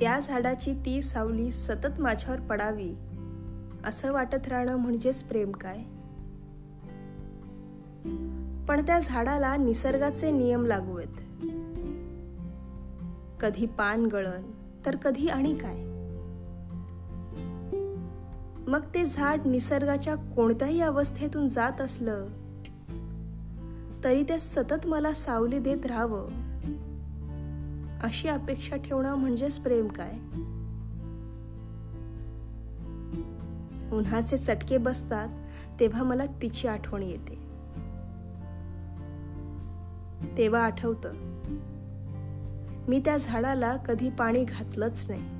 त्या झाडाची ती सावली सतत माझ्यावर पडावी असं वाटत राहणं म्हणजेच प्रेम काय? पण त्या झाडाला निसर्गाचे नियम लागू आहेत कधी पान गळण तर कधी आणि काय? मग ते झाड निसर्गाच्या कोणत्याही अवस्थेतून जात असलं तरी ते सतत मला सावली देत राहावं. अशी अपेक्षा ठेवणं म्हणजेच प्रेम काय? उन्हाचे चटके बसतात तेव्हा मला तिची आठवण येते. तेव्हा आठवतं मी त्या झाडाला कधी पाणी घातलंच नाही.